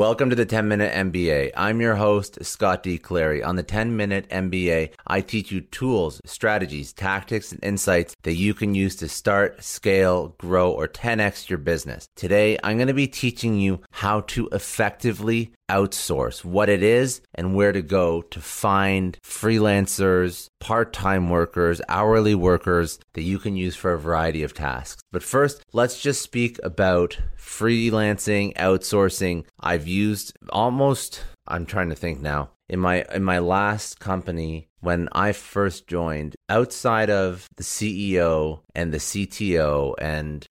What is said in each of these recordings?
Welcome to the 10 Minute MBA. I'm your host, Scott D. Clary. On the 10 Minute MBA, I teach you tools, strategies, tactics, and insights that you can use to start, scale, grow, or 10x your business. Today, I'm going to be teaching you how to effectively outsource, what it is, and where to go to find freelancers, part time workers, hourly workers that you can use for a variety of tasks. But first, let's just speak about freelancing, outsourcing. I've used almost, I'm trying to think now. In my in my last company, when I first joined, outside of the CEO and the CTO and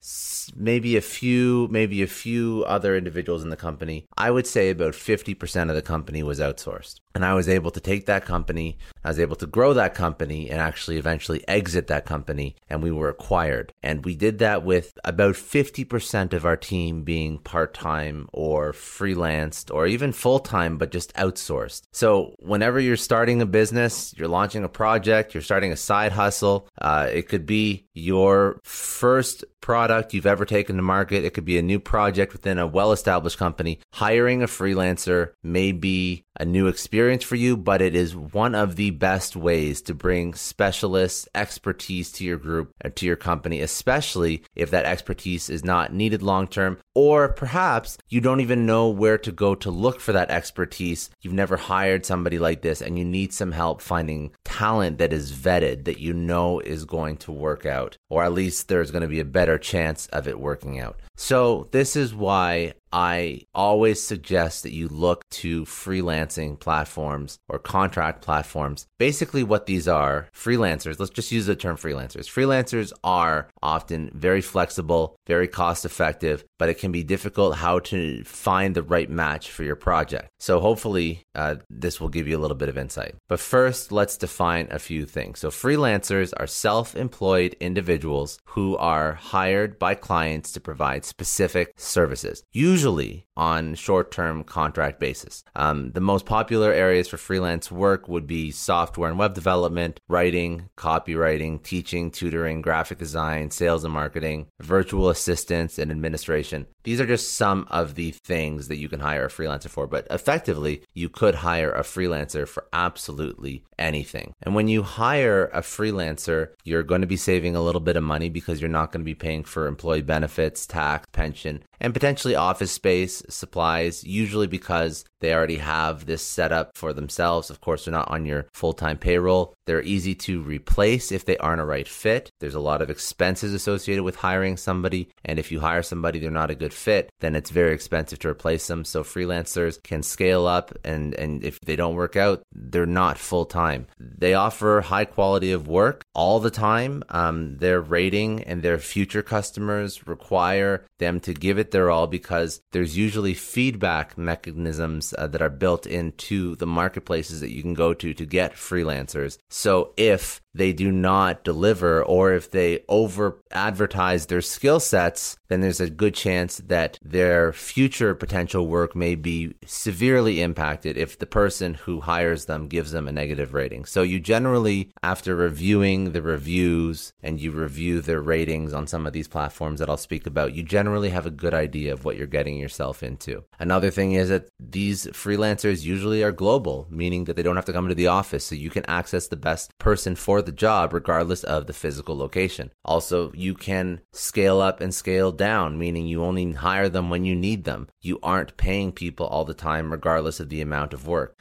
maybe a few, maybe a few other individuals in the company, I would say about 50% of the company was outsourced. And I was able to take that company, I was able to grow that company and actually eventually exit that company. And we were acquired. And we did that with about 50% of our team being part time or freelanced or even full time, but just outsourced. So whenever you're starting a business, you're launching a project, you're starting a side hustle. Uh, it could be your first product you've ever taken to market. It could be a new project within a well established company. Hiring a freelancer may be a new experience for you, but it is one of the best ways to bring specialists, expertise to your group and to your company, especially if that expertise is not needed long term, or perhaps you don't even know where to go to look for that expertise. You've never hired somebody like this and you need some help finding talent that is vetted that you know is going to work out, or at least there's going to be a better chance of it working out. So, this is why I always suggest that you look to freelancing platforms or contract platforms. Basically, what these are freelancers, let's just use the term freelancers. Freelancers are often very flexible, very cost effective, but it can be difficult how to find the right match for your project. So, hopefully, uh, this will give you a little bit of insight. But first, let's define a few things. So, freelancers are self employed individuals who are hired by clients to provide specific services. Usually, usually on short term contract basis. Um, the most popular areas for freelance work would be software and web development, writing, copywriting, teaching, tutoring, graphic design, sales and marketing, virtual assistants, and administration. These are just some of the things that you can hire a freelancer for, but effectively, you could hire a freelancer for absolutely anything. And when you hire a freelancer, you're going to be saving a little bit of money because you're not going to be paying for employee benefits, tax, pension, and potentially office space, supplies, usually because they already have this set up for themselves. Of course, they're not on your full time payroll. They're easy to replace if they aren't a right fit. There's a lot of expenses associated with hiring somebody. And if you hire somebody, they're not a good fit, then it's very expensive to replace them. So freelancers can scale up and, and if they don't work out, they're not full time. They offer high quality of work all the time. Um, their rating and their future customers require them to give it their all because there's usually feedback mechanisms uh, that are built into the marketplaces that you can go to to get freelancers. So if they do not deliver or if they over advertise their skill sets, then there's a good chance that their future potential work may be severely impacted if the person who hires them gives them a negative rating. So you generally, after reviewing the reviews and you review their ratings on some of these platforms that I'll speak about, you generally have a good idea of what you're getting yourself into. Another thing is that these freelancers usually are global, meaning that they don't have to come into the office. So you can access the best person for the job regardless of the physical location. Also, you can scale up and scale down, meaning you only hire them when you need them. You aren't paying people all the time regardless of the amount of work.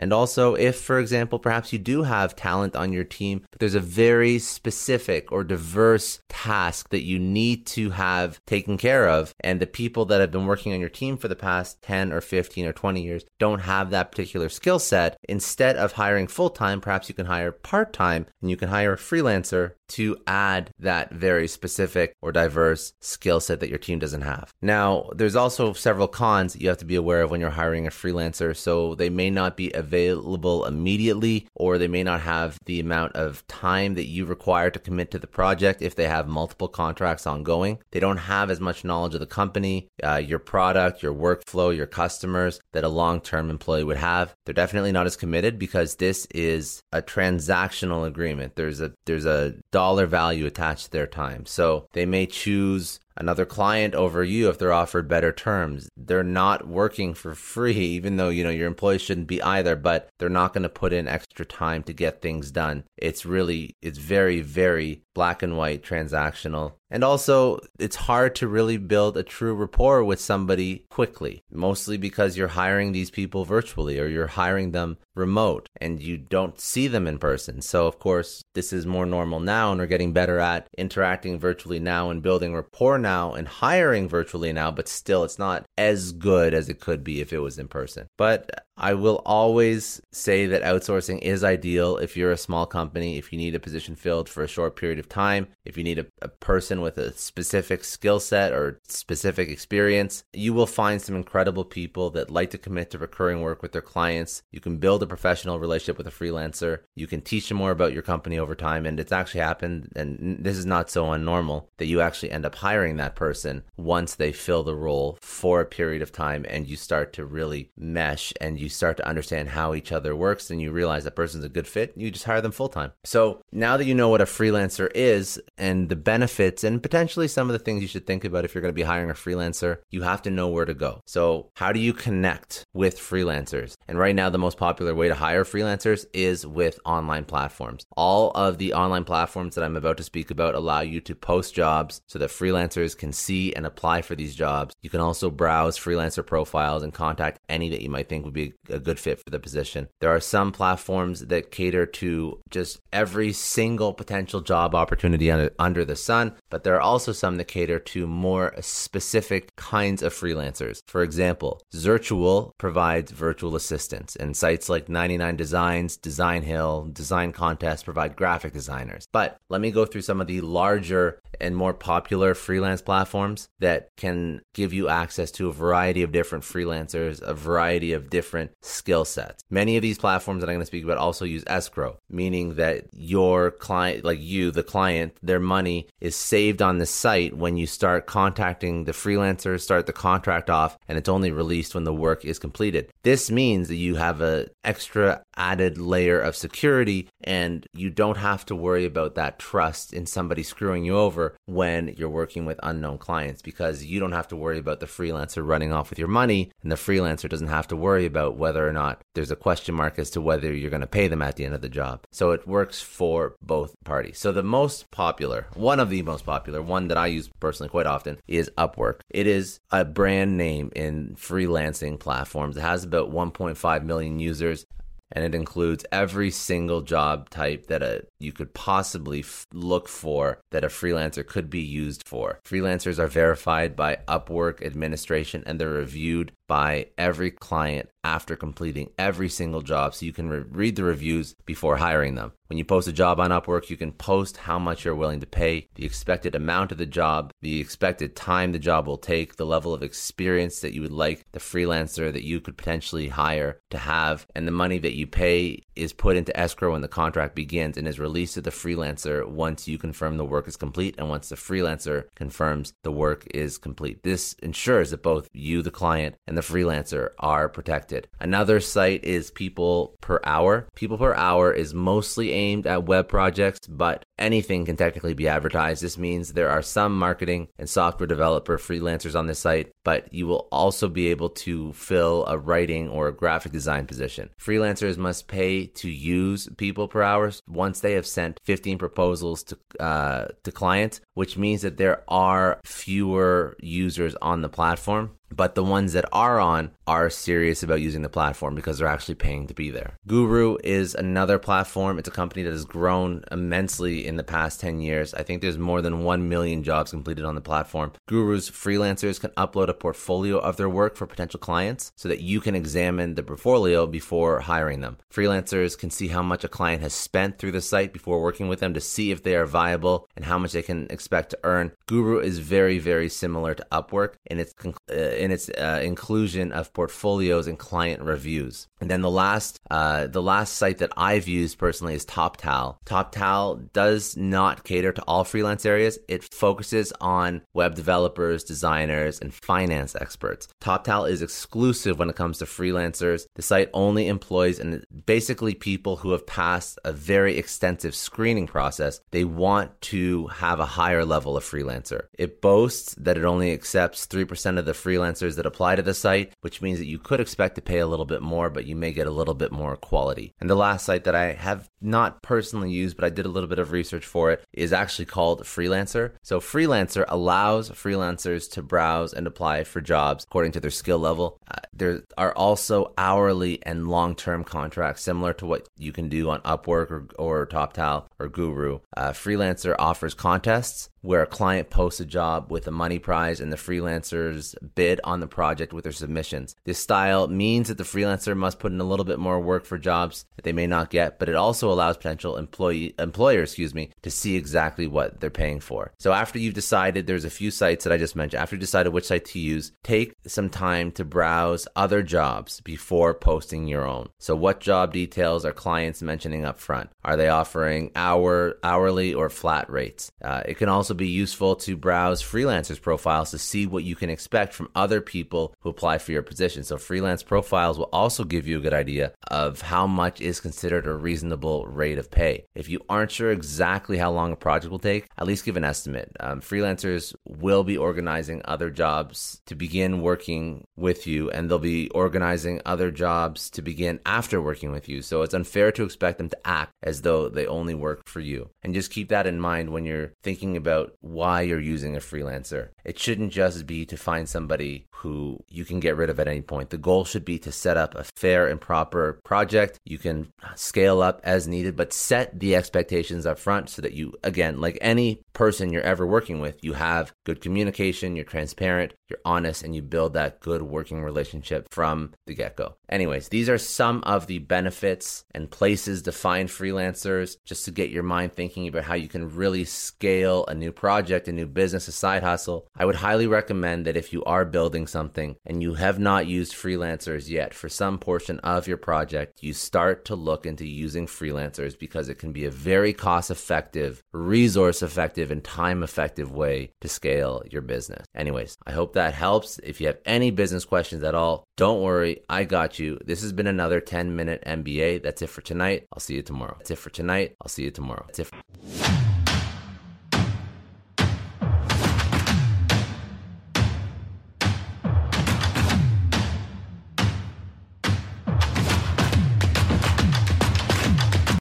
And also, if, for example, perhaps you do have talent on your team, but there's a very specific or diverse task that you need to have taken care of, and the people that have been working on your team for the past 10 or 15 or 20 years don't have that particular skill set, instead of hiring full time, perhaps you can hire part time and you can hire a freelancer to add that very specific or diverse skill set that your team doesn't have. Now, there's also several cons that you have to be aware of when you're hiring a freelancer. So they may not be available immediately, or they may not have the amount of time that you require to commit to the project if they have multiple contracts ongoing. They don't have as much knowledge of the company, uh, your product, your workflow, your customers that a long term employee would have. They're definitely not as committed because this is a transactional agreement. There's a there's a dollar value attached to their time. So they may choose another client over you if they're offered better terms. They're not working for free, even though, you know, your employees shouldn't be either, but they're not going to put in extra time to get things done. It's really, it's very, very black and white transactional. And also, it's hard to really build a true rapport with somebody quickly, mostly because you're hiring these people virtually or you're hiring them remote and you don't see them in person. So, of course, this is more normal now, and we're getting better at interacting virtually now and building rapport now and hiring virtually now, but still, it's not as good as it could be if it was in person. But I will always say that outsourcing is ideal if you're a small company, if you need a position filled for a short period of time, if you need a, a person with a specific skill set or specific experience. You will find some incredible people that like to commit to recurring work with their clients. You can build a professional relationship with a freelancer. You can teach them more about your company over time. And it's actually happened, and this is not so unnormal, that you actually end up hiring that person once they fill the role for a period of time and you start to really mesh and you start to understand how each other works and you realize that person's a good fit, you just hire them full time. So now that you know what a freelancer is and the benefits and potentially some of the things you should think about if you're going to be hiring a freelancer, you have to know where to go. So, how do you connect with freelancers? And right now, the most popular way to hire freelancers is with online platforms. All of the online platforms that I'm about to speak about allow you to post jobs so that freelancers can see and apply for these jobs. You can also browse freelancer profiles and contact any that you might think would be a good fit for the position. There are some platforms that cater to just every single potential job opportunity under, under the sun, but there are also some that cater to more specific kinds of freelancers. For example, Zirtual provides virtual assistants, and sites like 99 Designs, Design Hill, Design Contest provide graphic designers. But let me go through some of the larger and more popular freelance platforms that can give you access to a variety of different freelancers, a variety of different skill sets. Many of these platforms that I'm going to speak about also use escrow, meaning that your client, like you, the client, their money is saved on the site when you start contacting the freelancer, start the contract off, and it's only released when the work is completed. This means that you have an extra added layer of security and you don't have to worry about that trust in somebody screwing you over when you're working with unknown clients because you don't have to worry about the freelancer running off with your money and the freelancer doesn't have to worry about whether or not there's a question mark as to whether you're going to pay them at the end of the job. So it works for both parties. So the most popular, one of the most popular, one that I use personally quite often is Upwork. It is a brand name in freelancing platforms. It has about 1.5 million users and it includes every single job type that a, you could possibly f- look for that a freelancer could be used for. Freelancers are verified by Upwork administration and they're reviewed by every client after completing every single job so you can re- read the reviews before hiring them. When you post a job on Upwork, you can post how much you're willing to pay, the expected amount of the job, the expected time the job will take, the level of experience that you would like the freelancer that you could potentially hire to have, and the money that you pay is put into escrow when the contract begins and is released to the freelancer once you confirm the work is complete and once the freelancer confirms the work is complete. This ensures that both you, the client, and the freelancer are protected. Another site is People Per Hour. People Per Hour is mostly aimed at web projects, but anything can technically be advertised. This means there are some marketing and software developer freelancers on this site, but you will also be able to fill a writing or a graphic design position. Freelancers must pay to use people per hour once they have sent 15 proposals to uh, to clients, which means that there are fewer users on the platform but the ones that are on are serious about using the platform because they're actually paying to be there. Guru is another platform. It's a company that has grown immensely in the past 10 years. I think there's more than 1 million jobs completed on the platform. Guru's freelancers can upload a portfolio of their work for potential clients so that you can examine the portfolio before hiring them. Freelancers can see how much a client has spent through the site before working with them to see if they are viable and how much they can expect to earn. Guru is very, very similar to Upwork in its uh, in its uh, inclusion of portfolios and client reviews. And then the last, uh, the last site that I've used personally is TopTal. TopTal does not cater to all freelance areas. It focuses on web developers, designers, and finance experts. TopTal is exclusive when it comes to freelancers. The site only employs and basically people who have passed a very extensive screening process. They want to have a higher level of freelancer. It boasts that it only accepts 3% of the freelancers that apply to the site, which means that you could expect to pay a little bit more, but you may get a little bit more quality. And the last site that I have not personally used, but I did a little bit of research for it, is actually called Freelancer. So Freelancer allows freelancers to browse and apply for jobs according to their skill level. Uh, there are also hourly and long-term contracts similar to what you can do on Upwork or, or TopTal or Guru. Uh, Freelancer offers contests where a client posts a job with a money prize and the freelancers bid on the project with their submissions. This style means that the freelancer must put in a little bit more work for jobs that they may not get, but it also allows potential employee employers, excuse me, to see exactly what they're paying for. So after you've decided there's a few sites that I just mentioned, after you decided which site to use, take some time to browse other jobs before posting your own. So what job details are clients mentioning up front? Are they offering hour hourly or flat rates? Uh, it can also also be useful to browse freelancers' profiles to see what you can expect from other people who apply for your position. So, freelance profiles will also give you a good idea of how much is considered a reasonable rate of pay. If you aren't sure exactly how long a project will take, at least give an estimate. Um, freelancers will be organizing other jobs to begin working with you, and they'll be organizing other jobs to begin after working with you. So, it's unfair to expect them to act as though they only work for you. And just keep that in mind when you're thinking about about why you're using a freelancer. It shouldn't just be to find somebody who you can get rid of at any point. The goal should be to set up a fair and proper project. You can scale up as needed, but set the expectations up front so that you, again, like any person you're ever working with, you have good communication, you're transparent, you're honest, and you build that good working relationship from the get go. Anyways, these are some of the benefits and places to find freelancers just to get your mind thinking about how you can really scale a new project, a new business, a side hustle. I would highly recommend that if you are building something and you have not used freelancers yet for some portion of your project, you start to look into using freelancers because it can be a very cost effective, resource effective, and time effective way to scale your business. Anyways, I hope that helps. If you have any business questions at all, don't worry, I got you. This has been another 10 minute MBA. That's it for tonight. I'll see you tomorrow. That's it for tonight. I'll see you tomorrow. That's it. For-